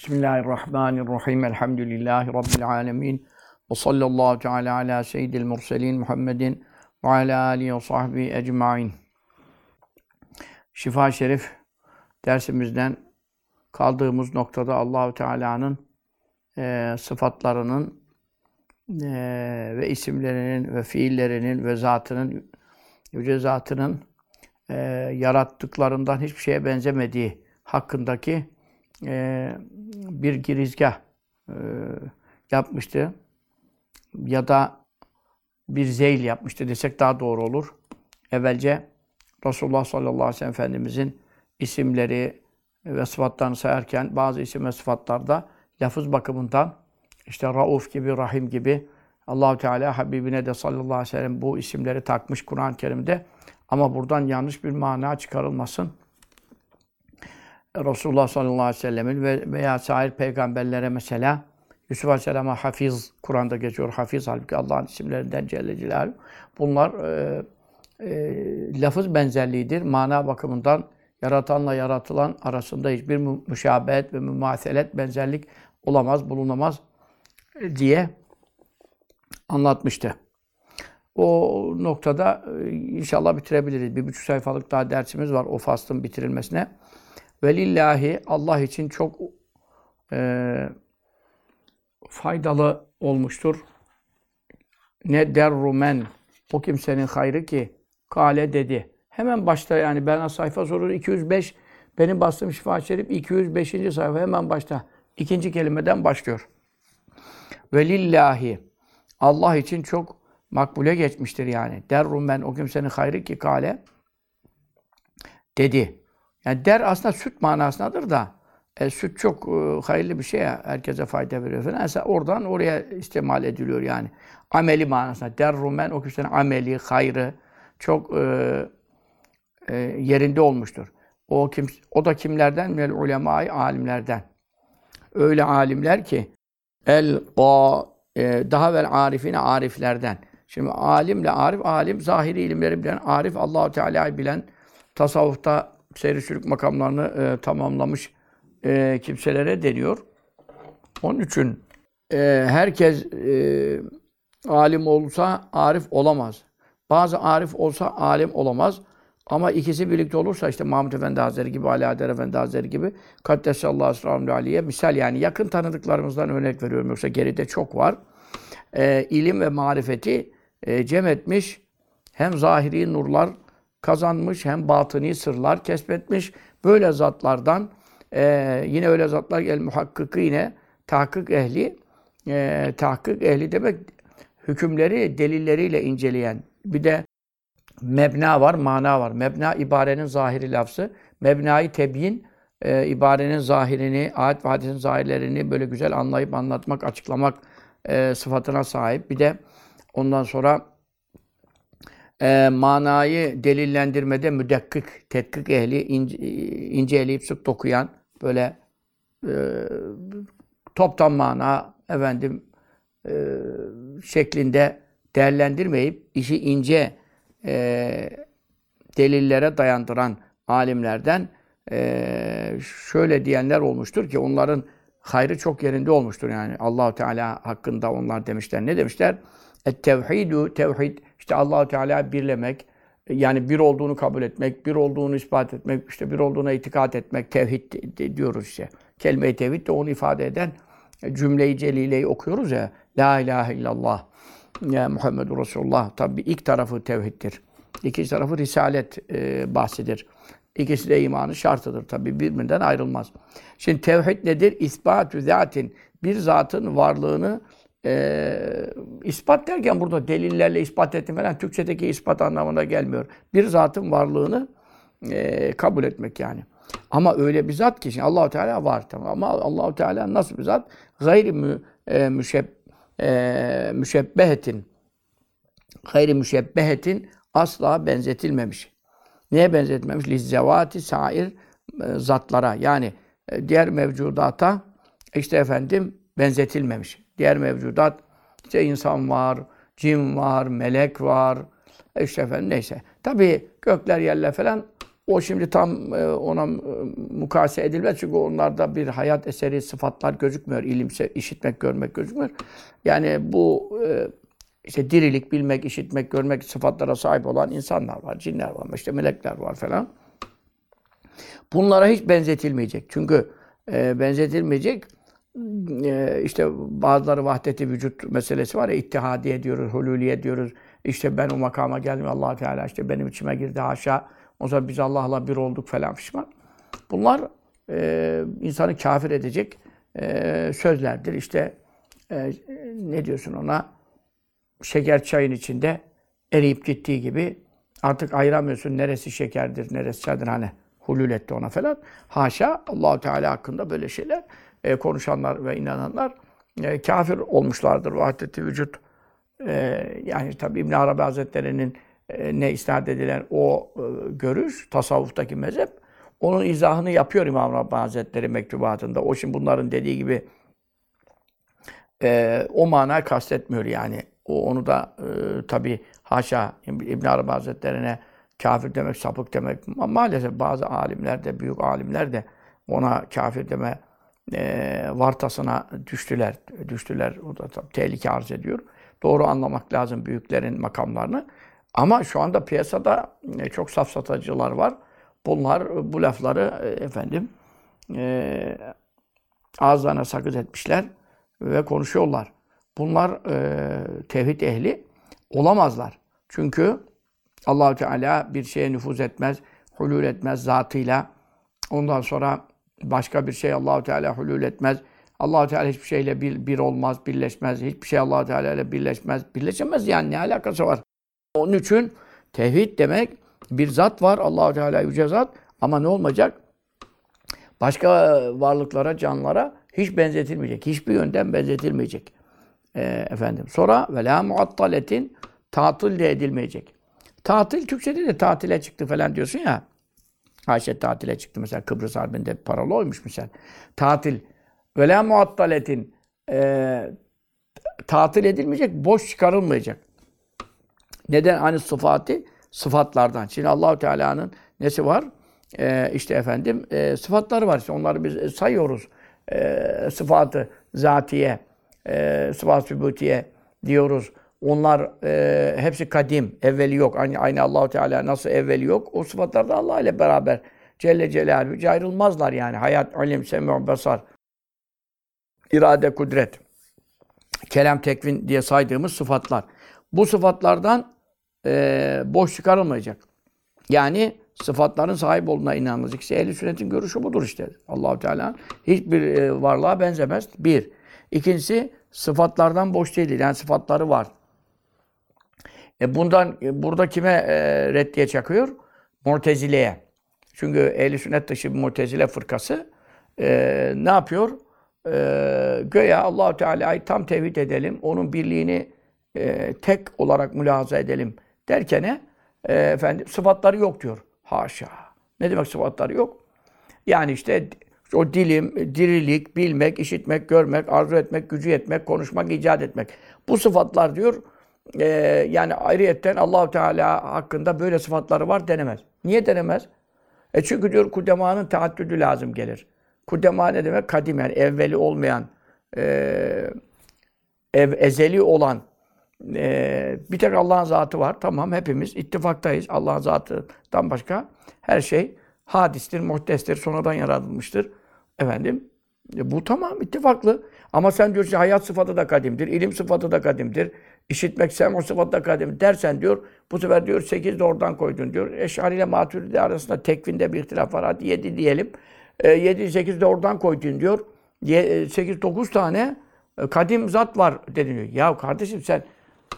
Bismillahirrahmanirrahim. Elhamdülillahi Rabbil alemin. Ve sallallahu teala ala seyyidil murselin Muhammedin ve ala alihi ve sahbihi ecmain. Şifa Şerif dersimizden kaldığımız noktada Allahu Teala'nın e, sıfatlarının e, ve isimlerinin ve fiillerinin ve zatının yüce zatının e, yarattıklarından hiçbir şeye benzemediği hakkındaki e, bir girizgah e, yapmıştı. Ya da bir zeyl yapmıştı desek daha doğru olur. Evvelce Resulullah sallallahu aleyhi ve sellem Efendimizin isimleri ve sıfatlarını sayarken bazı isim ve sıfatlarda lafız bakımından işte Rauf gibi, Rahim gibi Allahu Teala Habibine de sallallahu aleyhi ve sellem bu isimleri takmış Kur'an-ı Kerim'de. Ama buradan yanlış bir mana çıkarılmasın. Resulullah sallallahu aleyhi ve sellemin ve veya sair peygamberlere mesela Yusuf Aleyhisselam'a Hafiz, Kur'an'da geçiyor Hafiz halbuki Allah'ın isimlerinden Celle Celaluhu. Bunlar e, e, lafız benzerliğidir. Mana bakımından yaratanla yaratılan arasında hiçbir müşabehet ve mümaselet benzerlik olamaz, bulunamaz diye anlatmıştı. O noktada e, inşallah bitirebiliriz. Bir buçuk sayfalık daha dersimiz var o faslın bitirilmesine. Velillahi Allah için çok e, faydalı olmuştur. Ne derrumen o kimsenin hayrı ki kale dedi. Hemen başta yani ben sayfa sorur 205 benim bastığım şifa şerif 205. sayfa hemen başta ikinci kelimeden başlıyor. Velillahi Allah için çok makbule geçmiştir yani. Derrumen o kimsenin hayrı ki kale dedi. Yani der aslında süt manasındadır da e, süt çok e, hayırlı bir şey ya. Herkese fayda veriyor falan. Mesela oradan oraya istimal ediliyor yani. Ameli manasında. Der rumen o kişinin ameli, hayrı çok e, e, yerinde olmuştur. O kim o da kimlerden? Mel ulemai alimlerden. Öyle alimler ki el o e, daha vel arifine ariflerden. Şimdi alimle arif, alim zahiri ilimleri bilen, arif Allahu Teala'yı bilen, tasavvufta seyri sülük makamlarını e, tamamlamış e, kimselere deniyor. Onun için e, herkes e, alim olsa arif olamaz. Bazı arif olsa alim olamaz. Ama ikisi birlikte olursa işte Mahmud Efendi Hazretleri gibi, Ali Adel Efendi Hazretleri gibi Kaddesallahu esrarullah aliye misal yani yakın tanıdıklarımızdan örnek veriyorum. Yoksa geride çok var. E, ilim ve marifeti e, cem etmiş. Hem zahiri nurlar kazanmış hem batıni sırlar kesbetmiş. Böyle zatlardan e, yine öyle zatlar el muhakkıkı yine tahkik ehli e, tahkik ehli demek hükümleri delilleriyle inceleyen. Bir de mebna var, mana var. Mebna ibarenin zahiri lafzı. Mebnayı tebyin e, ibarenin zahirini, ayet ve hadisin zahirlerini böyle güzel anlayıp anlatmak, açıklamak e, sıfatına sahip. Bir de ondan sonra e, manayı delillendirmede müdekkik, tetkik ehli, ince, ince eleyip sık dokuyan, böyle e, toptan mana, efendim, e, şeklinde değerlendirmeyip, işi ince e, delillere dayandıran alimlerden e, şöyle diyenler olmuştur ki onların hayrı çok yerinde olmuştur yani. Allahu Teala hakkında onlar demişler. Ne demişler? Et tevhidu tevhid işte Allahu Teala birlemek, yani bir olduğunu kabul etmek, bir olduğunu ispat etmek, işte bir olduğuna itikat etmek, tevhid diyoruz işte. Kelime-i tevhid de onu ifade eden cümle-i celileyi okuyoruz ya. La ilahe illallah. Ya Muhammedur Resulullah. Tabi ilk tarafı tevhiddir. İkinci tarafı risalet e, bahsidir. İkisi de imanın şartıdır tabi birbirinden ayrılmaz. Şimdi tevhid nedir? İsbatü zatin. Bir zatın varlığını e, ispat derken burada delillerle ispat ettim falan Türkçedeki ispat anlamına gelmiyor. Bir zatın varlığını e, kabul etmek yani. Ama öyle bir zat ki şimdi Allahu Teala var tamam ama Allahu Teala nasıl bir zat? Gayri mü, e, müşeb, e, müşebbehetin gayri müşebbehetin asla benzetilmemiş. Neye benzetmemiş? Lizzevati sair e, zatlara yani e, diğer mevcudata işte efendim benzetilmemiş. Diğer mevcudat işte insan var, cin var, melek var, işte efendim neyse. Tabi gökler yerler falan o şimdi tam e, ona e, mukayese edilmez çünkü onlarda bir hayat eseri sıfatlar gözükmüyor. İlimse işitmek, görmek gözükmüyor. Yani bu e, işte dirilik, bilmek, işitmek, görmek sıfatlara sahip olan insanlar var, cinler var, işte melekler var falan. Bunlara hiç benzetilmeyecek. Çünkü e, benzetilmeyecek e, işte bazıları vahdeti vücut meselesi var ya ittihadiye diyoruz, hululiye diyoruz. İşte ben o makama geldim allah Teala işte benim içime girdi haşa. O zaman biz Allah'la bir olduk falan pişman. Bunlar e, insanı kafir edecek e, sözlerdir. İşte e, ne diyorsun ona? Şeker çayın içinde eriyip gittiği gibi artık ayıramıyorsun neresi şekerdir, neresi çaydır hani hulul etti ona falan. Haşa Allahu Teala hakkında böyle şeyler e, konuşanlar ve inananlar e, kafir olmuşlardır. Vahdeti vücut e, yani tabi İbn Arabi Hazretleri'nin e, ne isnat edilen o e, görüş, tasavvuftaki mezhep onun izahını yapıyor İmam Rabbani Hazretleri mektubatında. O şimdi bunların dediği gibi e, o manayı kastetmiyor yani. O onu da e, tabi haşa İbn Arabi Hazretlerine kafir demek, sapık demek. Maalesef bazı alimler de, büyük alimler de ona kafir deme e, vartasına düştüler. Düştüler. O da tabii tehlike arz ediyor. Doğru anlamak lazım büyüklerin makamlarını. Ama şu anda piyasada e, çok safsatacılar var. Bunlar bu lafları e, efendim e, ağızlarına sakız etmişler ve konuşuyorlar. Bunlar e, tevhid ehli olamazlar. Çünkü Allahü Teala bir şeye nüfuz etmez, hulul etmez zatıyla. Ondan sonra başka bir şey Allahü Teala hulul etmez. Allahü Teala hiçbir şeyle bir, bir olmaz, birleşmez. Hiçbir şey Allahü Teala ile birleşmez. Birleşemez yani ne alakası var? Onun için tevhid demek bir zat var Allahü Teala yüce zat ama ne olmayacak? Başka varlıklara, canlılara hiç benzetilmeyecek. Hiçbir yönden benzetilmeyecek. Ee, efendim. Sonra ve la muattaletin tatil de edilmeyecek. Tatil Türkçede de tatile çıktı falan diyorsun ya. Ayşe tatile çıktı mesela Kıbrıs Harbi'nde paralı oymuş misal. Tatil. La muattaletin e, tatil edilmeyecek, boş çıkarılmayacak. Neden? Hani sıfatı sıfatlardan. Şimdi Allahu Teala'nın nesi var? Ee, işte efendim e, sıfatları var. İşte onları biz sayıyoruz. E, sıfatı zatiye, e, sıfat sübutiye diyoruz. Onlar e, hepsi kadim, evveli yok. Aynı, aynı Allahu Teala nasıl evveli yok? O sıfatlar da Allah ile beraber Celle Celaluhu ayrılmazlar yani. Hayat, ilim, semi, basar, irade, kudret, kelam, tekvin diye saydığımız sıfatlar. Bu sıfatlardan e, boş çıkarılmayacak. Yani sıfatların sahip olduğuna inanılacak. İşte ehl sünnetin görüşü budur işte. Allahu Teala hiçbir e, varlığa benzemez. Bir. İkincisi sıfatlardan boş değildir. Yani sıfatları var. E bundan e, burada kime e, reddiye çakıyor? Mu'tezile'ye. Çünkü ehl sünnet dışı bir Mu'tezile fırkası e, ne yapıyor? E, göya Allahu Teala'yı tam tevhid edelim. Onun birliğini e, tek olarak mülahaza edelim derken e, efendim sıfatları yok diyor. Haşa. Ne demek sıfatları yok? Yani işte o dilim, dirilik, bilmek, işitmek, görmek, arzu etmek, gücü etmek, konuşmak, icat etmek. Bu sıfatlar diyor e, yani ayrıyetten Allahu Teala hakkında böyle sıfatları var denemez. Niye denemez? E çünkü diyor kudemanın taaddüdü lazım gelir. Kudema ne demek? Kadim yani evveli olmayan, e, ev, ezeli olan e, bir tek Allah'ın zatı var. Tamam hepimiz ittifaktayız. Allah'ın zatından başka her şey hadistir, muhtestir, sonradan yaratılmıştır. Efendim e, bu tamam ittifaklı. Ama sen diyorsun hayat sıfatı da kadimdir, ilim sıfatı da kadimdir, işitmek, semo sıfatı da kadimdir dersen diyor, bu sefer diyor 8 de oradan koydun diyor. Eşari ile Maturidi arasında tekvinde bir ihtilaf var. Hadi 7 diyelim. E, 7 8 de oradan koydun diyor. 8 9 e, tane e, kadim zat var deniliyor. Ya kardeşim sen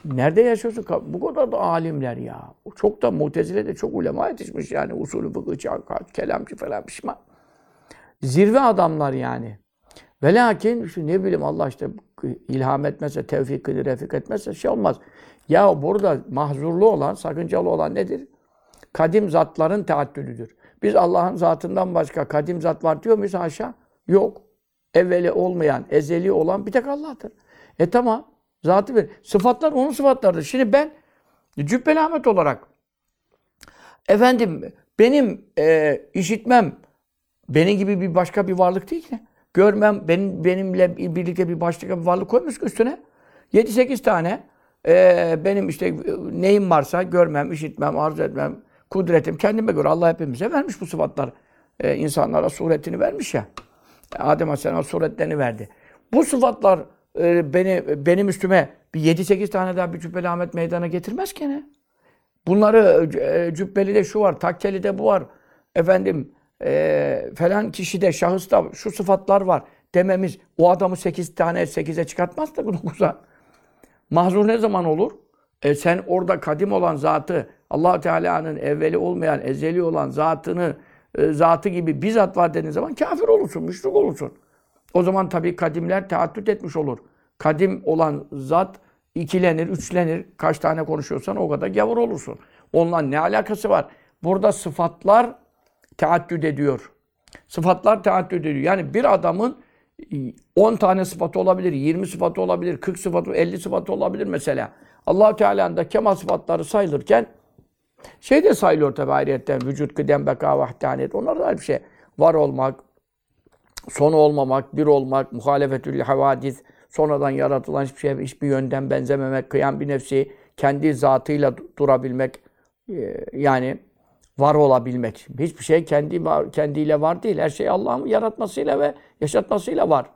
nerede yaşıyorsun? Bu kadar da alimler ya. Çok da mutezile de çok ulema yetişmiş yani. Usulü fıkıhçı, kelamcı falan pişman. Zirve adamlar yani. Ve lakin işte ne bileyim Allah işte ilham etmezse, tevfik kılı, refik etmezse şey olmaz. Ya burada mahzurlu olan, sakıncalı olan nedir? Kadim zatların teaddülüdür. Biz Allah'ın zatından başka kadim zat var diyor muyuz haşa? Yok. Evveli olmayan, ezeli olan bir tek Allah'tır. E tamam. Zatı bir. Sıfatlar onun sıfatlarıdır. Şimdi ben Cübbeli Ahmet olarak efendim benim e, işitmem benim gibi bir başka bir varlık değil ki. Görmem benim benimle birlikte bir başka bir varlık koymuş üstüne. 7-8 tane e, benim işte neyim varsa görmem, işitmem, arzu etmem, kudretim kendime göre Allah hepimize vermiş bu sıfatlar. E, insanlara suretini vermiş ya. Adem Aleyhisselam suretlerini verdi. Bu sıfatlar e, beni benim üstüme bir 7-8 tane daha bir cübbeli Ahmet meydana getirmez gene. Bunları e, cübbeli de şu var, takkeli de bu var. Efendim e, falan kişide, şahısta şu sıfatlar var dememiz o adamı 8 tane 8'e çıkartmaz da 9'a. Mahzur ne zaman olur? E sen orada kadim olan zatı, allah Teala'nın evveli olmayan, ezeli olan zatını, e, zatı gibi bizzat var dediğin zaman kafir olursun, müşrik olursun. O zaman tabii kadimler teaddüt etmiş olur. Kadim olan zat ikilenir, üçlenir. Kaç tane konuşuyorsan o kadar gavur olursun. Onunla ne alakası var? Burada sıfatlar teaddüt ediyor. Sıfatlar teaddüt ediyor. Yani bir adamın 10 tane sıfatı olabilir, 20 sıfatı olabilir, 40 sıfatı, 50 sıfatı olabilir mesela. allah Teala'nın da kemal sıfatları sayılırken şey de sayılıyor tabi ayrıyetten. Vücut, kıdem, beka, vahdaniyet. Onlar da bir şey. Var olmak, sonu olmamak, bir olmak, muhalefetül havadis, sonradan yaratılan hiçbir şey, hiçbir yönden benzememek, kıyam bir nefsi, kendi zatıyla durabilmek, yani var olabilmek. Hiçbir şey kendi var, kendiyle var değil. Her şey Allah'ın yaratmasıyla ve yaşatmasıyla var.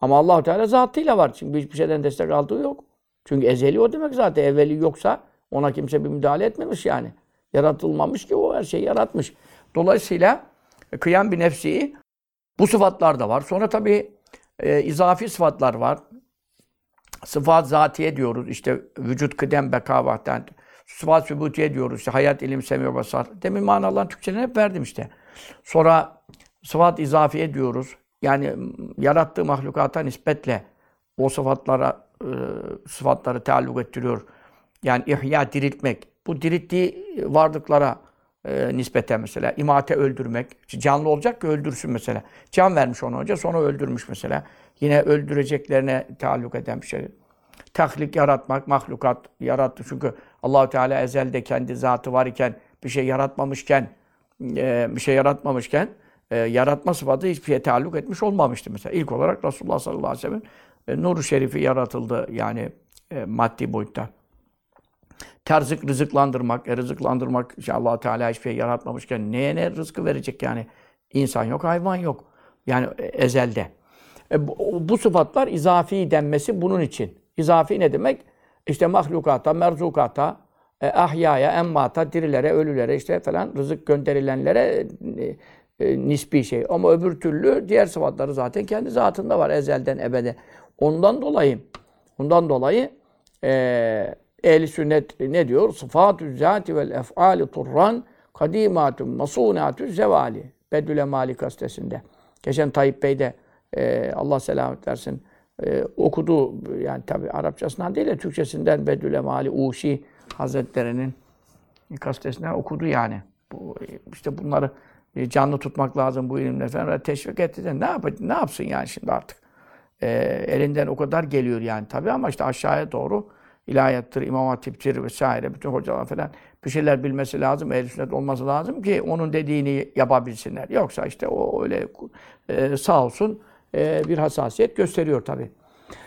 Ama allah Teala zatıyla var. Çünkü hiçbir şeyden destek aldığı yok. Çünkü ezeli o demek zaten. Evveli yoksa ona kimse bir müdahale etmemiş yani. Yaratılmamış ki o her şeyi yaratmış. Dolayısıyla kıyam bir nefsi bu sıfatlar da var. Sonra tabii e, izafi sıfatlar var. Sıfat zatiye diyoruz. İşte vücut, kıdem, beka, vahden. Sıfat sübutiye diyoruz. İşte hayat, ilim, semi, basar. Demin manaların Türkçelerini hep verdim işte. Sonra sıfat izafiye diyoruz. Yani yarattığı mahlukata nispetle o sıfatlara e, sıfatları taalluk ettiriyor. Yani ihya diriltmek. Bu dirilttiği varlıklara e, nispeten mesela imate öldürmek. Canlı olacak ki öldürsün mesela. Can vermiş ona önce sonra öldürmüş mesela. Yine öldüreceklerine taalluk eden bir şey. Tahlik yaratmak, mahlukat yarattı. Çünkü Allahu Teala ezelde kendi zatı var iken bir şey yaratmamışken e, bir şey yaratmamışken e, yaratma sıfatı hiçbir şeye taalluk etmiş olmamıştı mesela. İlk olarak Resulullah sallallahu aleyhi ve sellem e, nur şerifi yaratıldı yani maddi boyutta. Terzık rızıklandırmak, e, rızıklandırmak işte allah Teala hiçbir şey yaratmamışken neye ne rızkı verecek yani? İnsan yok, hayvan yok. Yani ezelde. E, bu, bu sıfatlar izafi denmesi bunun için. İzafi ne demek? İşte mahlukata, merzukata, e, ahyaya, emmata, dirilere, ölülere işte falan rızık gönderilenlere e, e, nispi şey. Ama öbür türlü diğer sıfatları zaten kendi zatında var ezelden ebede. Ondan dolayı ondan dolayı e, ehli sünnet ne diyor? Sıfatü zati vel ef'ali turran kadimatun masunatü zevali. Bedül Mali gazetesinde. Geçen Tayyip Bey de e, Allah selamet versin e, okudu. Yani tabi Arapçasından değil de Türkçesinden Bedül Mali Uşi Hazretleri'nin gazetesinden okudu yani. Bu, işte bunları e, canlı tutmak lazım bu ilimle falan. Teşvik etti de ne, yap ne yapsın yani şimdi artık. E, elinden o kadar geliyor yani tabi ama işte aşağıya doğru ilahiyattır, imam hatiptir vesaire bütün hocalar falan bir şeyler bilmesi lazım, ehl sünnet olması lazım ki onun dediğini yapabilsinler. Yoksa işte o öyle e, sağ olsun e, bir hassasiyet gösteriyor tabi.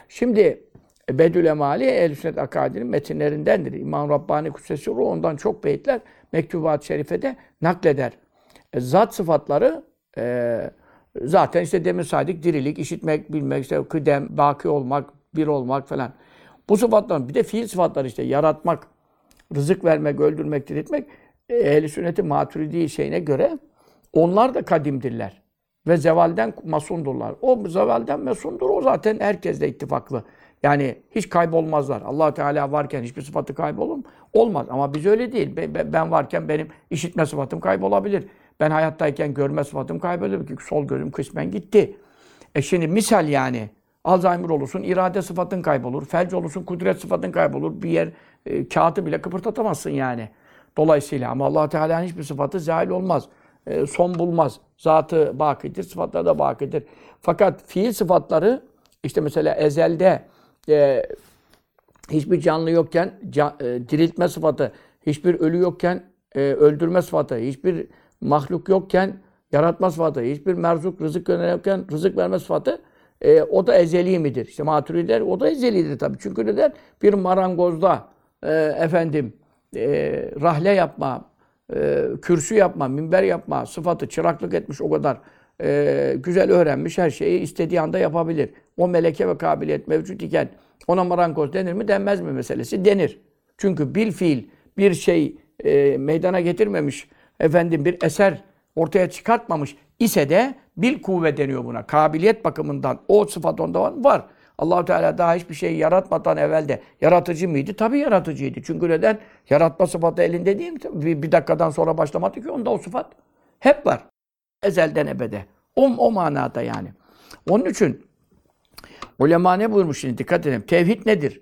Şimdi Bedül Emali ehl sünnet akadinin metinlerindendir. İmam Rabbani Kutsesi ondan çok beyitler Mektubat-ı Şerife'de nakleder. E, zat sıfatları e, zaten işte demin saydık dirilik, işitmek, bilmek, işte kıdem, baki olmak, bir olmak falan. Bu sıfatlar bir de fiil sıfatları işte yaratmak, rızık vermek, öldürmek, diriltmek ehli sünneti maturidi şeyine göre onlar da kadimdirler. Ve zevalden masundurlar. O zevalden mesundur. O zaten herkesle ittifaklı. Yani hiç kaybolmazlar. allah Teala varken hiçbir sıfatı kaybolur? Olmaz. Ama biz öyle değil. Ben varken benim işitme sıfatım kaybolabilir. Ben hayattayken görme sıfatım kaybolabilir. Çünkü sol gözüm kısmen gitti. E şimdi misal yani Alzheimer olursun, irade sıfatın kaybolur. Felç olursun, kudret sıfatın kaybolur. Bir yer e, kağıdı bile kıpırdatamazsın yani. Dolayısıyla ama allah Teala'nın hiçbir sıfatı zahil olmaz. E, son bulmaz. Zatı bakidir, sıfatları da bakidir. Fakat fiil sıfatları işte mesela ezelde e, hiçbir canlı yokken can, e, diriltme sıfatı, hiçbir ölü yokken e, öldürme sıfatı, hiçbir mahluk yokken yaratma sıfatı, hiçbir merzuk rızık gönderirken rızık verme sıfatı e, o da ezeli midir? İşte maturidiler o da ezelidir tabii. Çünkü neden? Bir marangozda e, efendim e, rahle yapma, e, kürsü yapma, minber yapma sıfatı çıraklık etmiş o kadar e, güzel öğrenmiş her şeyi istediği anda yapabilir. O meleke ve kabiliyet mevcut iken ona marangoz denir mi denmez mi meselesi denir. Çünkü bil fiil bir şey e, meydana getirmemiş efendim bir eser ortaya çıkartmamış ise de bil kuvve deniyor buna. Kabiliyet bakımından o sıfat onda var. Var. Allahu Teala daha hiçbir şey yaratmadan evvel de yaratıcı mıydı? Tabii yaratıcıydı. Çünkü neden? Yaratma sıfatı elinde değil mi? Bir, bir dakikadan sonra başlamadı ki onda o sıfat. Hep var. Ezelden ebede. O, o manada yani. Onun için ulema ne buyurmuş şimdi dikkat edin. Tevhid nedir?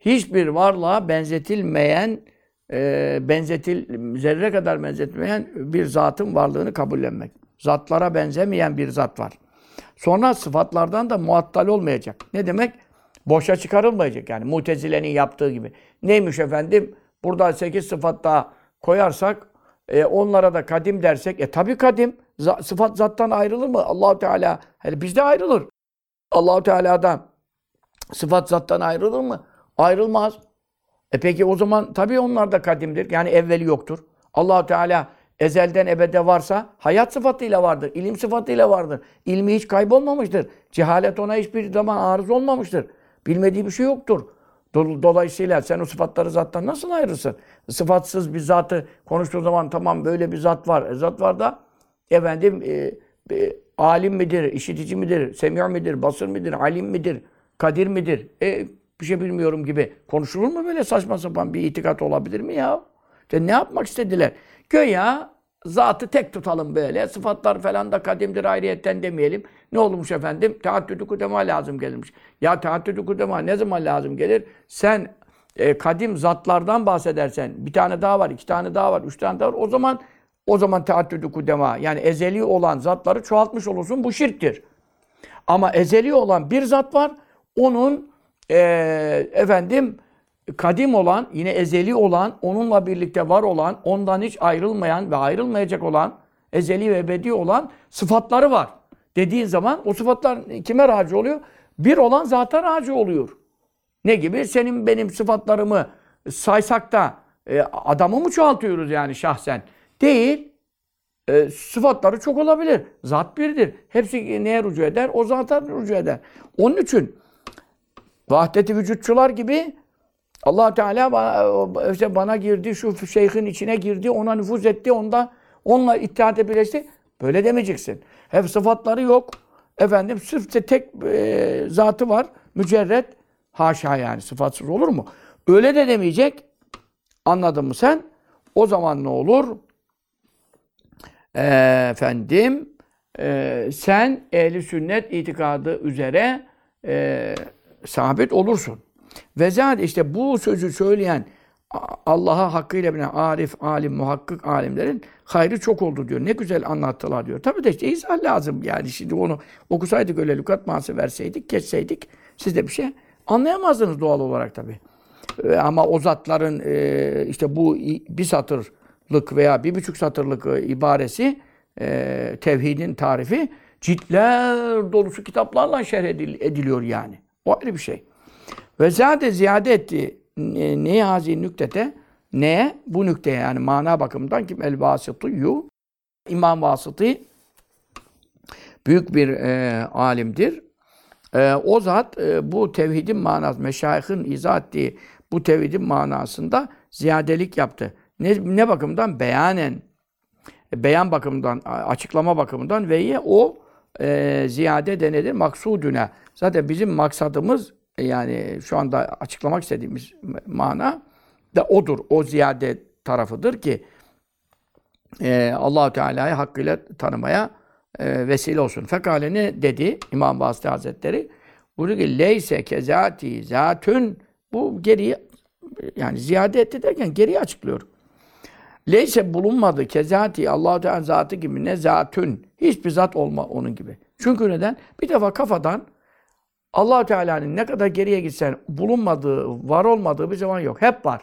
Hiçbir varlığa benzetilmeyen, e, benzetil, zerre kadar benzetilmeyen bir zatın varlığını kabullenmek. Zatlara benzemeyen bir zat var. Sonra sıfatlardan da muattal olmayacak. Ne demek? Boşa çıkarılmayacak yani. Mutezile'nin yaptığı gibi. Neymiş efendim? Burada sekiz sıfat daha koyarsak e, onlara da kadim dersek, e tabi kadim. Za- sıfat zattan ayrılır mı? Allahu Teala, hele bizde ayrılır. Allahu Teala'dan sıfat zattan ayrılır mı? Ayrılmaz. E peki o zaman tabii onlar da kadimdir. Yani evveli yoktur. Allahu Teala ezelden ebede varsa hayat sıfatıyla vardır, ilim sıfatıyla vardır. İlmi hiç kaybolmamıştır. Cehalet ona hiçbir zaman arız olmamıştır. Bilmediği bir şey yoktur. Dol- Dolayısıyla sen o sıfatları zattan nasıl ayırırsın? Sıfatsız bir zatı konuştuğu zaman tamam böyle bir zat var. E, zat var da efendim e, e, alim midir, işitici midir, semiyor midir, basır midir, alim midir, kadir midir? E, bir şey bilmiyorum gibi. Konuşulur mu böyle saçma sapan bir itikat olabilir mi ya? İşte ne yapmak istediler? Göya zatı tek tutalım böyle. Sıfatlar falan da kadimdir ayrıyetten demeyelim. Ne olmuş efendim? Teaddüdü kudema lazım gelmiş. Ya teaddüdü kudema ne zaman lazım gelir? Sen e, kadim zatlardan bahsedersen bir tane daha var, iki tane daha var, üç tane daha var. O zaman o zaman teaddüdü kudema yani ezeli olan zatları çoğaltmış olursun. Bu şirktir. Ama ezeli olan bir zat var. Onun e, efendim kadim olan, yine ezeli olan, onunla birlikte var olan, ondan hiç ayrılmayan ve ayrılmayacak olan, ezeli ve ebedi olan sıfatları var. Dediğin zaman o sıfatlar kime raci oluyor? Bir olan zata raci oluyor. Ne gibi? Senin benim sıfatlarımı saysak da e, adamı mı çoğaltıyoruz yani şahsen? Değil. E, sıfatları çok olabilir. Zat birdir. Hepsi neye rücu eder? O zata rücu eder. Onun için vahdeti vücutçular gibi allah Teala bana, işte bana girdi, şu şeyhin içine girdi, ona nüfuz etti, onda onunla ittihate birleşti. Böyle demeyeceksin. Hep sıfatları yok. Efendim sırf tek e, zatı var. Mücerret. Haşa yani sıfatsız olur mu? Öyle de demeyecek. Anladın mı sen? O zaman ne olur? Ee, efendim e, sen ehli sünnet itikadı üzere e, sabit olursun. Ve zaten işte bu sözü söyleyen Allah'a hakkıyla bilen arif, alim, muhakkık alimlerin hayrı çok oldu diyor. Ne güzel anlattılar diyor. Tabii de işte izah lazım yani. Şimdi onu okusaydık öyle lükat manası verseydik, geçseydik siz de bir şey anlayamazdınız doğal olarak tabii. Ama o zatların e, işte bu bir satırlık veya bir buçuk satırlık e, ibaresi e, tevhidin tarifi ciltler dolusu kitaplarla şerh ediliyor yani. O ayrı bir şey. Ve zade ziyade etti neye hazi nüktete neye? Bu nükteye yani mana bakımından kim el vasıtıyyu İmam Vasıtı büyük bir e, alimdir. E, o zat e, bu tevhidin manası, meşayihin izah ettiği bu tevhidin manasında ziyadelik yaptı. Ne, ne bakımdan? Beyanen. Beyan bakımından, açıklama bakımından ve o e, ziyade denedir maksudüne. Zaten bizim maksadımız yani şu anda açıklamak istediğimiz mana da odur. O ziyade tarafıdır ki e, allah Teala'yı hakkıyla tanımaya e, vesile olsun. Fekale dedi İmam Vasıtı Hazretleri? Buyuruyor ki leyse kezati zatün bu geriye yani ziyade etti derken geriye açıklıyor. Leyse bulunmadı kezati allah Teala zatı gibi ne zatün hiçbir zat olma onun gibi. Çünkü neden? Bir defa kafadan allah Teala'nın ne kadar geriye gitsen bulunmadığı, var olmadığı bir zaman yok. Hep var.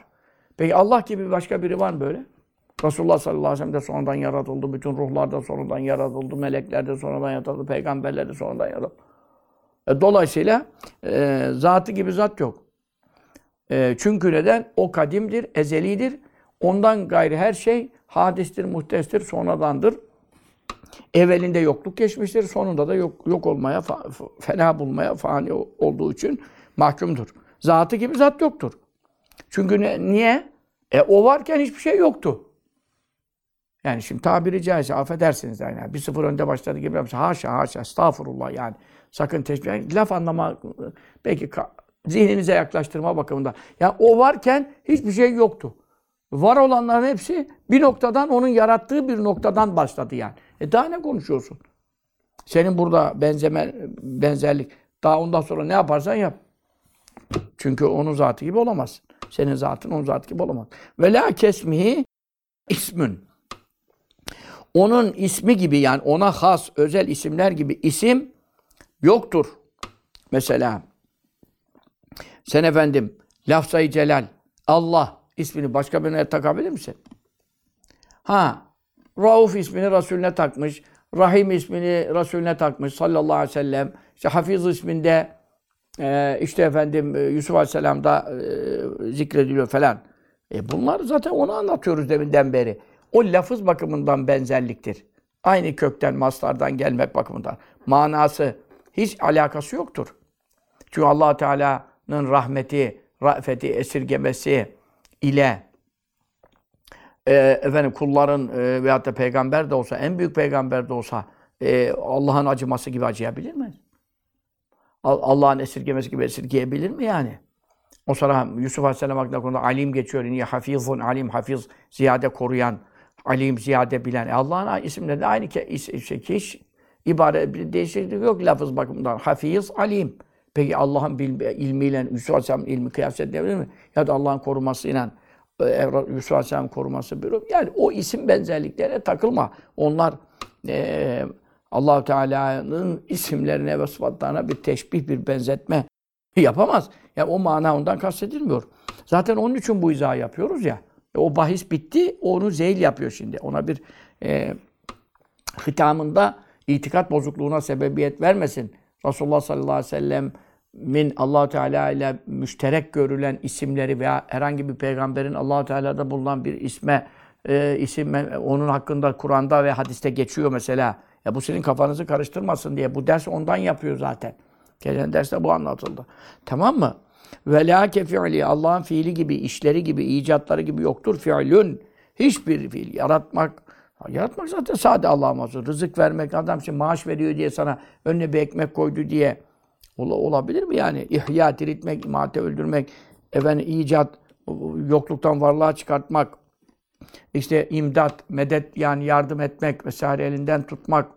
Peki Allah gibi başka biri var mı böyle? Resulullah sallallahu aleyhi ve sellem de sonradan yaratıldı. Bütün ruhlar da sonradan yaratıldı. Melekler de sonradan yaratıldı. Peygamberler de sonradan yaratıldı. E, dolayısıyla e, zatı gibi zat yok. E, çünkü neden? O kadimdir, ezelidir. Ondan gayri her şey hadistir, muhtestir, sonradandır. Evvelinde yokluk geçmiştir, sonunda da yok, yok olmaya, fena bulmaya fani olduğu için mahkumdur. Zatı gibi zat yoktur. Çünkü ne, niye? E o varken hiçbir şey yoktu. Yani şimdi tabiri caizse affedersiniz yani. Bir sıfır önde başladı gibi yapmış. Haşa haşa estağfurullah yani. Sakın teşbih. Laf anlama belki zihninize yaklaştırma bakımında. Yani o varken hiçbir şey yoktu. Var olanların hepsi bir noktadan, onun yarattığı bir noktadan başladı yani. E daha ne konuşuyorsun? Senin burada benzeme, benzerlik. Daha ondan sonra ne yaparsan yap. Çünkü onun zatı gibi olamaz. Senin zatın onun zatı gibi olamaz. Ve la kesmihi ismün. Onun ismi gibi yani ona has özel isimler gibi isim yoktur. Mesela sen efendim lafzayı celal Allah ismini başka birine takabilir misin? Ha Rauf ismini Resulüne takmış. Rahim ismini Resulüne takmış sallallahu aleyhi ve sellem. İşte Hafiz isminde e, işte efendim e, Yusuf aleyhisselamda e, zikrediliyor falan. E bunlar zaten onu anlatıyoruz deminden beri. O lafız bakımından benzerliktir. Aynı kökten, maslardan gelmek bakımından. Manası hiç alakası yoktur. Çünkü allah Teala'nın rahmeti, rafeti, esirgemesi ile e, efendim kulların e, veyahut da peygamber de olsa, en büyük peygamber de olsa e, Allah'ın acıması gibi acıyabilir mi? Allah'ın esirgemesi gibi esirgeyebilir mi yani? O sonra Yusuf Aleyhisselam hakkında konuda alim geçiyor. Niye hafizun alim, hafiz, ziyade koruyan, alim, ziyade bilen. E Allah'ın isimleri de aynı ki şey, hiç ibare bir değişiklik yok lafız bakımından. Hafiz, alim. Peki Allah'ın ilmiyle Yusuf Aleyhisselam'ın ilmi kıyas edilebilir mi? Ya da Allah'ın korumasıyla e, Yusuf Aleyhisselam koruması bir yani o isim benzerliklere takılma. Onlar e, allah Teala'nın isimlerine ve sıfatlarına bir teşbih, bir benzetme yapamaz. Yani o mana ondan kastedilmiyor. Zaten onun için bu izahı yapıyoruz ya. E, o bahis bitti, onu zeyl yapıyor şimdi. Ona bir e, hitamında itikat bozukluğuna sebebiyet vermesin. Resulullah sallallahu aleyhi ve sellem min allah Teala ile müşterek görülen isimleri veya herhangi bir peygamberin allah Teala'da bulunan bir isme e, isim onun hakkında Kur'an'da ve hadiste geçiyor mesela. Ya bu senin kafanızı karıştırmasın diye. Bu ders ondan yapıyor zaten. Geçen derste bu anlatıldı. Tamam mı? Ve la fiili Allah'ın fiili gibi, işleri gibi, icatları gibi yoktur fiilün. Hiçbir fiil yaratmak yaratmak zaten sade Allah'a mahsus. Rızık vermek, adam için maaş veriyor diye sana önüne bir ekmek koydu diye Ol, olabilir mi yani? İhya, diriltmek, imate öldürmek, efendim icat, yokluktan varlığa çıkartmak, işte imdat, medet yani yardım etmek vesaire elinden tutmak.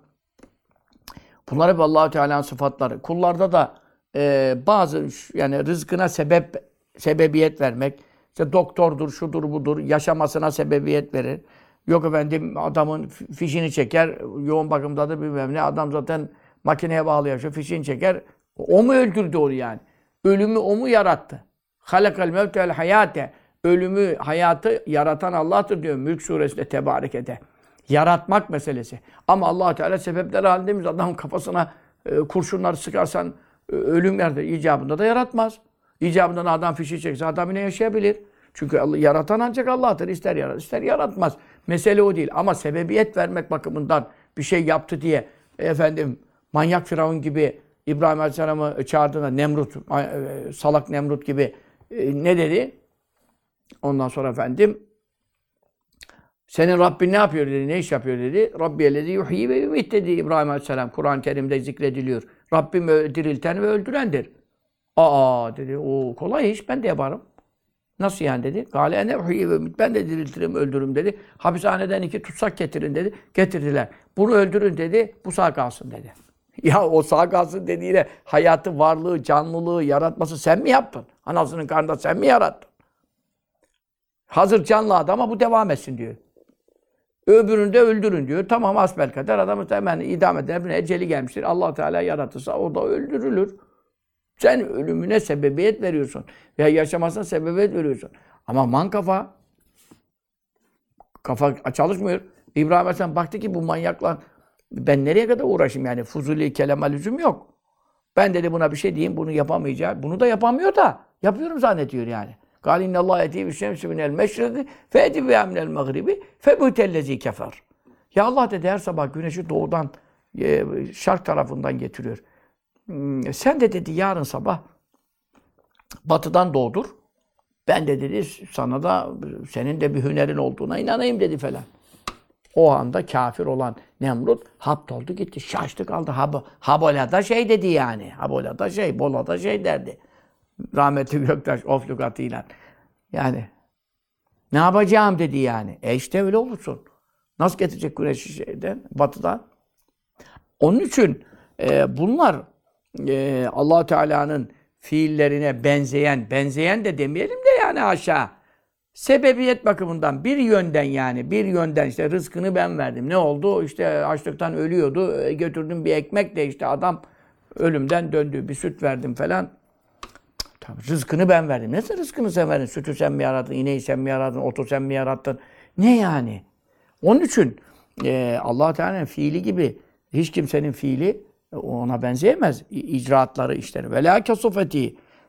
Bunlar hep allah Teala'nın sıfatları. Kullarda da e, bazı yani rızkına sebep sebebiyet vermek, işte doktordur, şudur budur, yaşamasına sebebiyet verir. Yok efendim adamın fişini çeker, yoğun bakımda da bilmem ne, adam zaten makineye bağlı yaşıyor, fişini çeker, o mu öldürdü onu yani? Ölümü o mu yarattı? Halakal mevtel hayate. Ölümü, hayatı yaratan Allah'tır diyor Mülk suresinde tebarek ede. Yaratmak meselesi. Ama allah Teala sebepler halinde mi? Adamın kafasına e, kurşunları sıkarsan e, ölüm yerde icabında da yaratmaz. İcabında adam fişi çekse adam yine yaşayabilir. Çünkü Allah, yaratan ancak Allah'tır. İster yarat, ister yaratmaz. Mesele o değil. Ama sebebiyet vermek bakımından bir şey yaptı diye efendim manyak firavun gibi İbrahim Aleyhisselam'ı çağırdığında Nemrut, e, salak Nemrut gibi e, ne dedi? Ondan sonra efendim senin Rabbin ne yapıyor dedi, ne iş yapıyor dedi. Rabbi ellezi yuhyi ve yumit dedi İbrahim Aleyhisselam. Kur'an-ı Kerim'de zikrediliyor. Rabbim dirilten ve öldürendir. Aa dedi, o kolay iş, ben de yaparım. Nasıl yani dedi. Gale ene uhyi ve ümit. Ben de diriltirim, öldürürüm dedi. Hapishaneden iki tutsak getirin dedi. Getirdiler. Bunu öldürün dedi. Bu sağ kalsın dedi. Ya o sağ kalsın dediğine hayatı, varlığı, canlılığı yaratması sen mi yaptın? Anasının karnında sen mi yarattın? Hazır canlı adama bu devam etsin diyor. Öbürünü de öldürün diyor. Tamam asbel kadar adamı hemen idam eder. Eceli gelmiştir. allah Teala yaratırsa o da öldürülür. Sen ölümüne sebebiyet veriyorsun. Veya yaşamasına sebebiyet veriyorsun. Ama man kafa Kafa çalışmıyor. İbrahim Aleyhisselam baktı ki bu manyakla ben nereye kadar uğraşayım yani fuzuli kelama lüzum yok. Ben dedi buna bir şey diyeyim bunu yapamayacağım. Bunu da yapamıyor da yapıyorum zannediyor yani. قال إن الله يأتي بالشمس من المشرق فأتي بها من المغرب فبهت الذي كفر. Ya Allah dedi her sabah güneşi doğudan e, şark tarafından getiriyor. Hmm, Sen de dedi yarın sabah batıdan doğdur. Ben de dedi sana da senin de bir hünerin olduğuna inanayım dedi falan. O anda kafir olan Nemrut haptoldu gitti. Şaştı kaldı. Hab Habola'da şey dedi yani. Habola'da şey, Bola'da şey derdi. Rahmetli Göktaş of lügatıyla. Yani ne yapacağım dedi yani. E işte öyle olursun. Nasıl getirecek güneşi şeyden, batıdan? Onun için e, bunlar e, allah Teala'nın fiillerine benzeyen, benzeyen de demeyelim de yani aşağı. Sebebiyet bakımından bir yönden yani bir yönden işte rızkını ben verdim. Ne oldu? İşte açlıktan ölüyordu. E, götürdüm bir ekmek de işte adam ölümden döndü. Bir süt verdim falan. Tabii rızkını ben verdim. Nasıl rızkını sen verdin? Sütü sen mi yarattın? ineği sen mi yarattın? Otu sen mi yarattın? Ne yani? Onun için e, allah Teala'nın fiili gibi hiç kimsenin fiili ona benzeyemez. İcraatları, işleri. Ve la.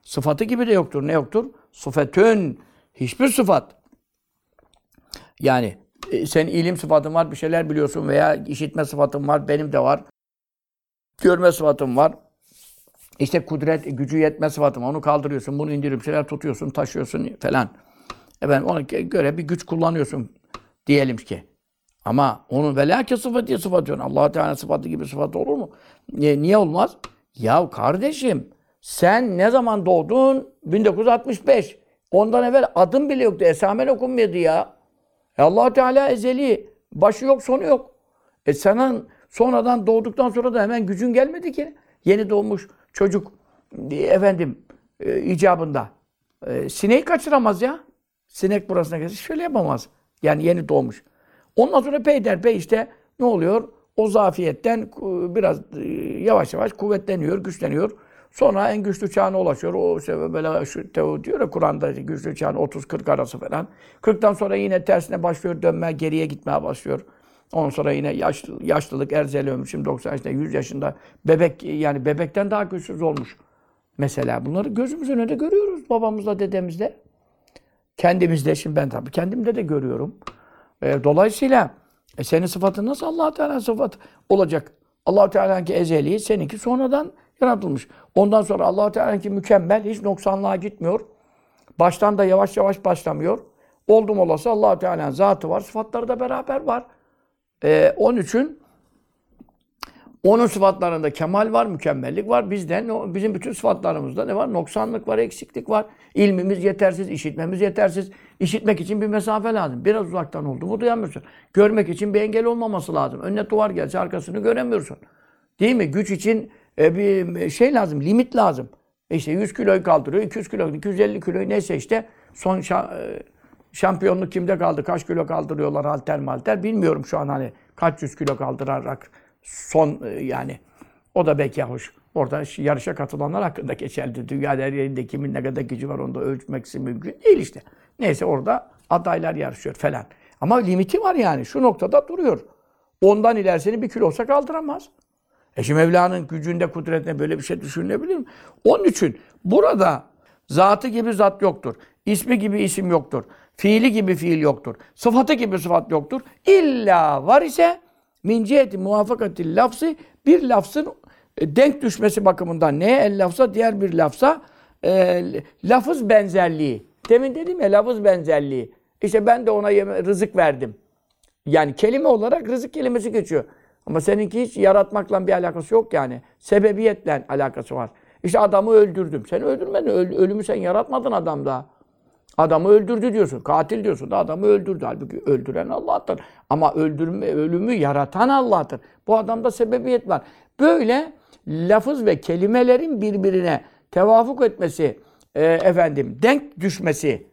Sıfatı gibi de yoktur. Ne yoktur? Sıfetün. Hiçbir sıfat. Yani e, senin ilim sıfatın var, bir şeyler biliyorsun veya işitme sıfatın var, benim de var. Görme sıfatım var. İşte kudret, gücü yetme sıfatım. Onu kaldırıyorsun, bunu bir şeyler tutuyorsun, taşıyorsun falan. Efendim ona göre bir güç kullanıyorsun diyelim ki. Ama onun velâke sıfatı sıfatı yok. allah Teala sıfatı gibi sıfatı olur mu? Niye, niye olmaz? Ya kardeşim sen ne zaman doğdun? 1965. Ondan evvel adın bile yoktu. Esamen okunmuyordu ya. E allah Teala ezeli. Başı yok, sonu yok. E senin sonradan doğduktan sonra da hemen gücün gelmedi ki. Yeni doğmuş çocuk e, efendim e, icabında. E, sineği kaçıramaz ya. Sinek burasına gelsin. Şöyle yapamaz. Yani yeni doğmuş. Ondan sonra peyderpey işte ne oluyor? O zafiyetten biraz e, yavaş yavaş kuvvetleniyor, güçleniyor. Sonra en güçlü çağına ulaşıyor. O böyle şu teo diyor ya Kur'an'da güçlü çağın 30-40 arası falan. 40'tan sonra yine tersine başlıyor dönme, geriye gitmeye başlıyor. Ondan sonra yine yaşlı, yaşlılık, erzeli ömür, şimdi 90 yaşında, 100 yaşında bebek yani bebekten daha güçsüz olmuş. Mesela bunları gözümüzün önünde görüyoruz babamızla, dedemizle. Kendimizde, şimdi ben tabii kendimde de görüyorum. E, dolayısıyla e, senin sıfatın nasıl allah Teala sıfatı olacak? allah Teala'nınki ezeli, seninki sonradan yaratılmış. Ondan sonra allah Teala'nınki mükemmel, hiç noksanlığa gitmiyor. Baştan da yavaş yavaş başlamıyor. Oldum olası allah Teala'nın zatı var, sıfatları da beraber var. E, onun için onun sıfatlarında kemal var, mükemmellik var. Bizden, bizim bütün sıfatlarımızda ne var? Noksanlık var, eksiklik var. İlmimiz yetersiz, işitmemiz yetersiz. İşitmek için bir mesafe lazım. Biraz uzaktan oldu mu duyamıyorsun. Görmek için bir engel olmaması lazım. Önüne duvar gelse arkasını göremiyorsun. Değil mi? Güç için e, bir şey lazım, limit lazım. E İşte 100 kiloyu kaldırıyor, 200 kilo, 250 kiloyu neyse işte son e, şampiyonluk kimde kaldı, kaç kilo kaldırıyorlar halter malter bilmiyorum şu an hani kaç yüz kilo kaldırarak son e, yani o da belki hoş. Orada yarışa katılanlar hakkında geçerli. Dünyada her yerinde kimin ne kadar gücü var onu da ölçmek mümkün değil işte. Neyse orada adaylar yarışıyor falan. Ama limiti var yani. Şu noktada duruyor. Ondan ilerisini bir kilo olsa kaldıramaz. E şimdi Mevla'nın gücünde, kudretine böyle bir şey düşünülebilir mi? Onun için burada zatı gibi zat yoktur. İsmi gibi isim yoktur. Fiili gibi fiil yoktur. Sıfatı gibi sıfat yoktur. İlla var ise min ciheti muvafakatil lafzı bir lafzın e, denk düşmesi bakımından neye el lafza diğer bir lafza e, lafız benzerliği. Demin dedim ya lafız benzerliği. İşte ben de ona yeme, rızık verdim. Yani kelime olarak rızık kelimesi geçiyor. Ama seninki hiç yaratmakla bir alakası yok yani. Sebebiyetle alakası var. İşte adamı öldürdüm. Sen öldürmedin. Öl- ölümü sen yaratmadın adamda. Adamı öldürdü diyorsun. Katil diyorsun da adamı öldürdü. Halbuki öldüren Allah'tır. Ama öldürme, ölümü yaratan Allah'tır. Bu adamda sebebiyet var. Böyle lafız ve kelimelerin birbirine tevafuk etmesi, e, efendim denk düşmesi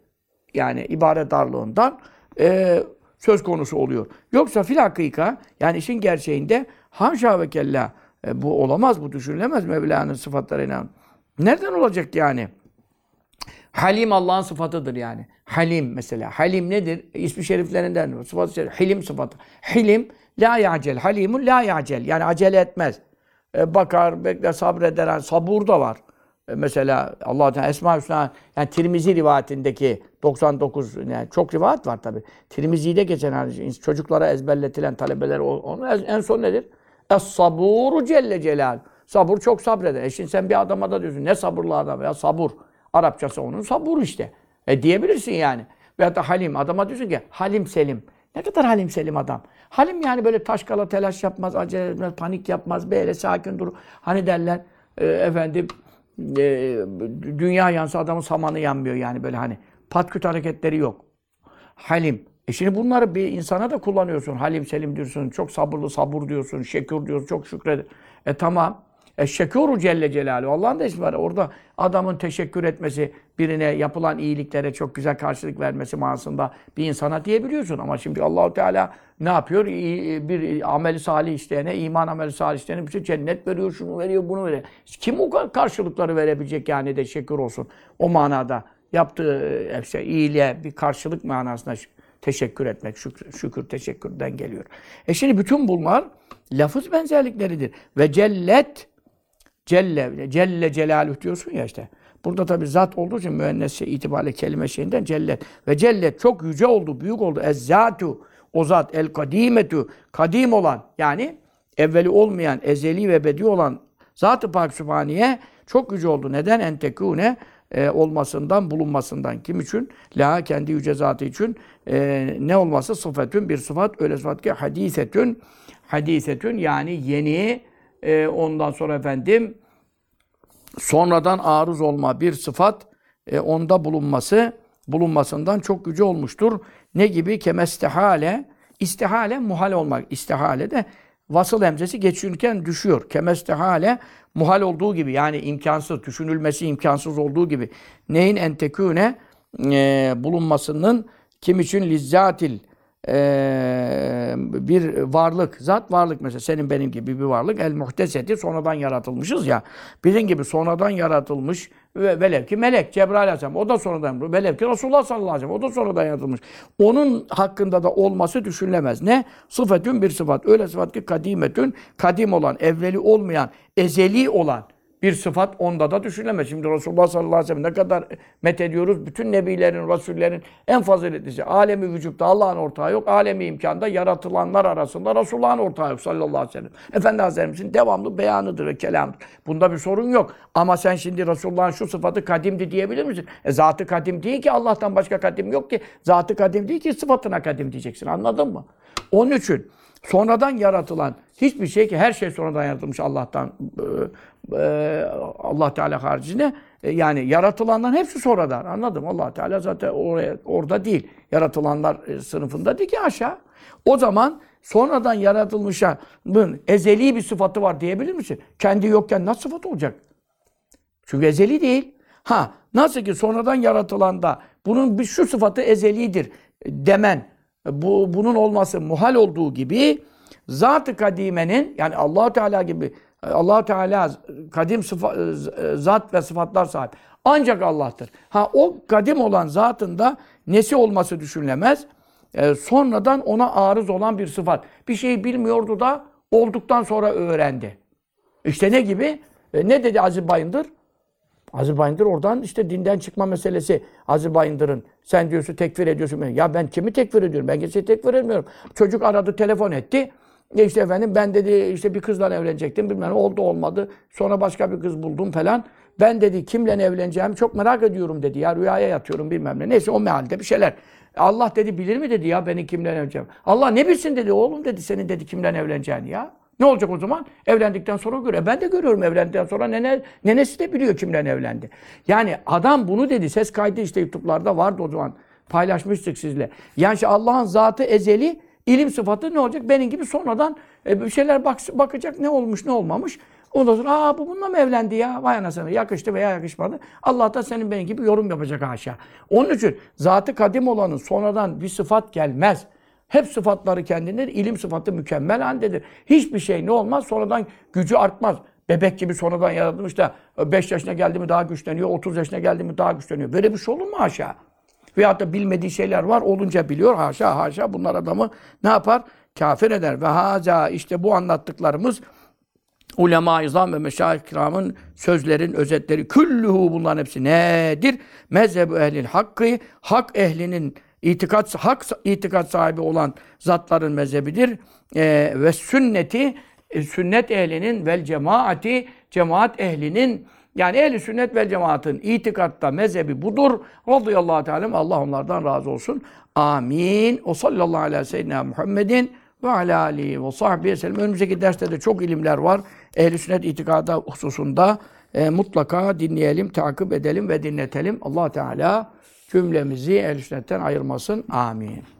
yani ibaret darlığından e, söz konusu oluyor. Yoksa fil hakika yani işin gerçeğinde haşa ve kella e, bu olamaz, bu düşünülemez Mevla'nın sıfatlarıyla. Nereden olacak yani? Halim Allah'ın sıfatıdır yani. Halim mesela. Halim nedir? İsmi şeriflerinden. Sıfatı şerif. Hilim sıfatı. Hilim la yacel. Halimun la yacel. Yani acele etmez. E, bakar, bekler, sabreder. Yani sabur da var. E, mesela Allah Teala Esma Hüsna yani Tirmizi rivayetindeki 99 yani çok rivayet var tabi. Tirmizi'de geçen hani çocuklara ezberletilen talebeler onun en son nedir? Es saburu celle celal. Sabur çok sabreder. E şimdi sen bir adama da diyorsun ne sabırlı adam ya sabur. Arapçası onun sabur işte. E diyebilirsin yani. Veyahut da halim. Adama diyorsun ki halim selim. Ne kadar halim selim adam. Halim yani böyle taşkala telaş yapmaz, acele etmez, panik yapmaz, böyle sakin durur. Hani derler e, efendim e, dünya yansa adamın samanı yanmıyor yani böyle hani patküt hareketleri yok. Halim. E şimdi bunları bir insana da kullanıyorsun. Halim selim diyorsun, çok sabırlı sabur diyorsun, şekur diyorsun, çok şükredir. E tamam. E şekuru Celle Celaluhu. Allah'ın da ismi var. Orada adamın teşekkür etmesi, birine yapılan iyiliklere çok güzel karşılık vermesi manasında bir insana diyebiliyorsun. Ama şimdi Allahu Teala ne yapıyor? Bir ameli salih isteyene, iman ameli salih isteyene bir şey cennet veriyor, şunu veriyor, bunu veriyor. Kim o karşılıkları verebilecek yani de şükür olsun. O manada yaptığı e, işte iyiliğe bir karşılık manasında teşekkür etmek, şükür, şükür teşekkürden geliyor. E şimdi bütün bunlar lafız benzerlikleridir. Ve cellet Celle, Celle Celaluhu diyorsun ya işte. Burada tabi zat olduğu için müennes şey, itibariyle kelime şeyinden cellet. Ve cellet çok yüce oldu, büyük oldu. Ezzatu, o zat, el kadimetu, kadim olan yani evveli olmayan, ezeli ve bedi olan Zat-ı Pak Sübhaniye çok yüce oldu. Neden? Entekune e, olmasından, bulunmasından. Kim için? La kendi yüce zatı için e, ne olması? Sıfatün bir sıfat. Öyle sıfat ki hadisetün. Hadisetün yani yeni e, ondan sonra efendim sonradan arız olma bir sıfat e, onda bulunması bulunmasından çok gücü olmuştur. Ne gibi? Kemestehale istihale muhal olmak. İstihale de vasıl hemzesi geçiyorken düşüyor. Kemestehale muhal olduğu gibi yani imkansız, düşünülmesi imkansız olduğu gibi. Neyin enteküne e, bulunmasının kim için lizzatil bir varlık, zat varlık mesela senin benim gibi bir varlık el muhteseti sonradan yaratılmışız ya. Bizim gibi sonradan yaratılmış ve velev ki melek Cebrail Aleyhisselam o da sonradan velev ki Resulullah sallallahu aleyhi ve sellem o da sonradan yaratılmış. Onun hakkında da olması düşünülemez. Ne? Sıfetün bir sıfat. Öyle sıfat ki kadimetün kadim olan, evveli olmayan, ezeli olan bir sıfat onda da düşünülemez. Şimdi Resulullah sallallahu aleyhi ve sellem ne kadar met ediyoruz. Bütün nebilerin, rasullerin en faziletlisi. Alemi vücutta Allah'ın ortağı yok. Alemi imkanda yaratılanlar arasında Resulullah'ın ortağı yok sallallahu aleyhi ve sellem. Efendi Hazretlerimizin devamlı beyanıdır ve kelamıdır. Bunda bir sorun yok. Ama sen şimdi Resulullah'ın şu sıfatı kadimdi diyebilir misin? E, zatı kadim değil ki Allah'tan başka kadim yok ki. Zatı kadim değil ki sıfatına kadim diyeceksin. Anladın mı? Onun için sonradan yaratılan hiçbir şey ki her şey sonradan yaratılmış Allah'tan e, e, Allah Teala haricinde e, yani yaratılanların hepsi sonradan anladım Allah Teala zaten oraya orada değil yaratılanlar sınıfında değil ki aşağı o zaman sonradan yaratılmışa bunun ezeli bir sıfatı var diyebilir misin? Kendi yokken nasıl sıfat olacak? Çünkü ezeli değil. Ha nasıl ki sonradan yaratılanda bunun bir şu sıfatı ezelidir demen bu bunun olması muhal olduğu gibi zat-ı kadimenin yani Allah Teala gibi Allah Teala kadim sıfa, zat ve sıfatlar sahip. Ancak Allah'tır. Ha o kadim olan zatın da nesi olması düşünülemez. Ee, sonradan ona arız olan bir sıfat. Bir şeyi bilmiyordu da olduktan sonra öğrendi. İşte ne gibi? E, ne dedi Aziz Bayındır? Aziz Bayındır oradan işte dinden çıkma meselesi Aziz Bayındır'ın. Sen diyorsun tekfir ediyorsun. Ya ben kimi tekfir ediyorum? Ben kimseyi tekfir etmiyorum. Çocuk aradı, telefon etti. E işte efendim ben dedi işte bir kızla evlenecektim bilmem oldu olmadı. Sonra başka bir kız buldum falan. Ben dedi kimle evleneceğimi çok merak ediyorum dedi ya rüyaya yatıyorum bilmem ne. Neyse o mehalde bir şeyler. Allah dedi bilir mi dedi ya beni kimle evleneceğim. Allah ne bilsin dedi oğlum dedi senin dedi kimle evleneceğini ya. Ne olacak o zaman? Evlendikten sonra göre. Ben de görüyorum evlendikten sonra nene, nenesi de biliyor kimle evlendi. Yani adam bunu dedi. Ses kaydı işte YouTube'larda vardı o zaman. Paylaşmıştık sizle. Yani işte Allah'ın zatı ezeli, ilim sıfatı ne olacak? Benim gibi sonradan e, bir şeyler bak, bakacak ne olmuş ne olmamış. Ondan sonra aa bu bununla mı evlendi ya? Vay anasını yakıştı veya yakışmadı. Allah da senin benim gibi yorum yapacak haşa. Onun için zatı kadim olanın sonradan bir sıfat gelmez. Hep sıfatları kendindedir. İlim sıfatı mükemmel haldedir. Hiçbir şey ne olmaz sonradan gücü artmaz. bebek gibi sonradan yaratılmış da 5 yaşına geldi mi daha güçleniyor, 30 yaşına geldi mi daha güçleniyor. Böyle bir şey olur mu haşa? Veyahut da bilmediği şeyler var, olunca biliyor. Haşa haşa bunlar adamı ne yapar? Kafir eder. Ve haza işte bu anlattıklarımız ulema izam ve meşayih kiramın sözlerin özetleri küllühü bunların hepsi nedir? Mezhebu ehlil hakkı hak ehlinin itikat hak itikat sahibi olan zatların mezhebidir. Ee, ve sünneti e, sünnet ehlinin vel cemaati cemaat ehlinin yani ehli sünnet vel cemaatın itikatta mezhebi budur. Radıyallahu teala Allah onlardan razı olsun. Amin. O sallallahu aleyhi ve seyyidina Muhammedin ve ala alihi ve sahbihi sellem. Önümüzdeki derste de çok ilimler var. Ehl-i sünnet itikadı hususunda e, mutlaka dinleyelim, takip edelim ve dinletelim. Allah Teala cümlemizi sünnetten ayırmasın. Amin.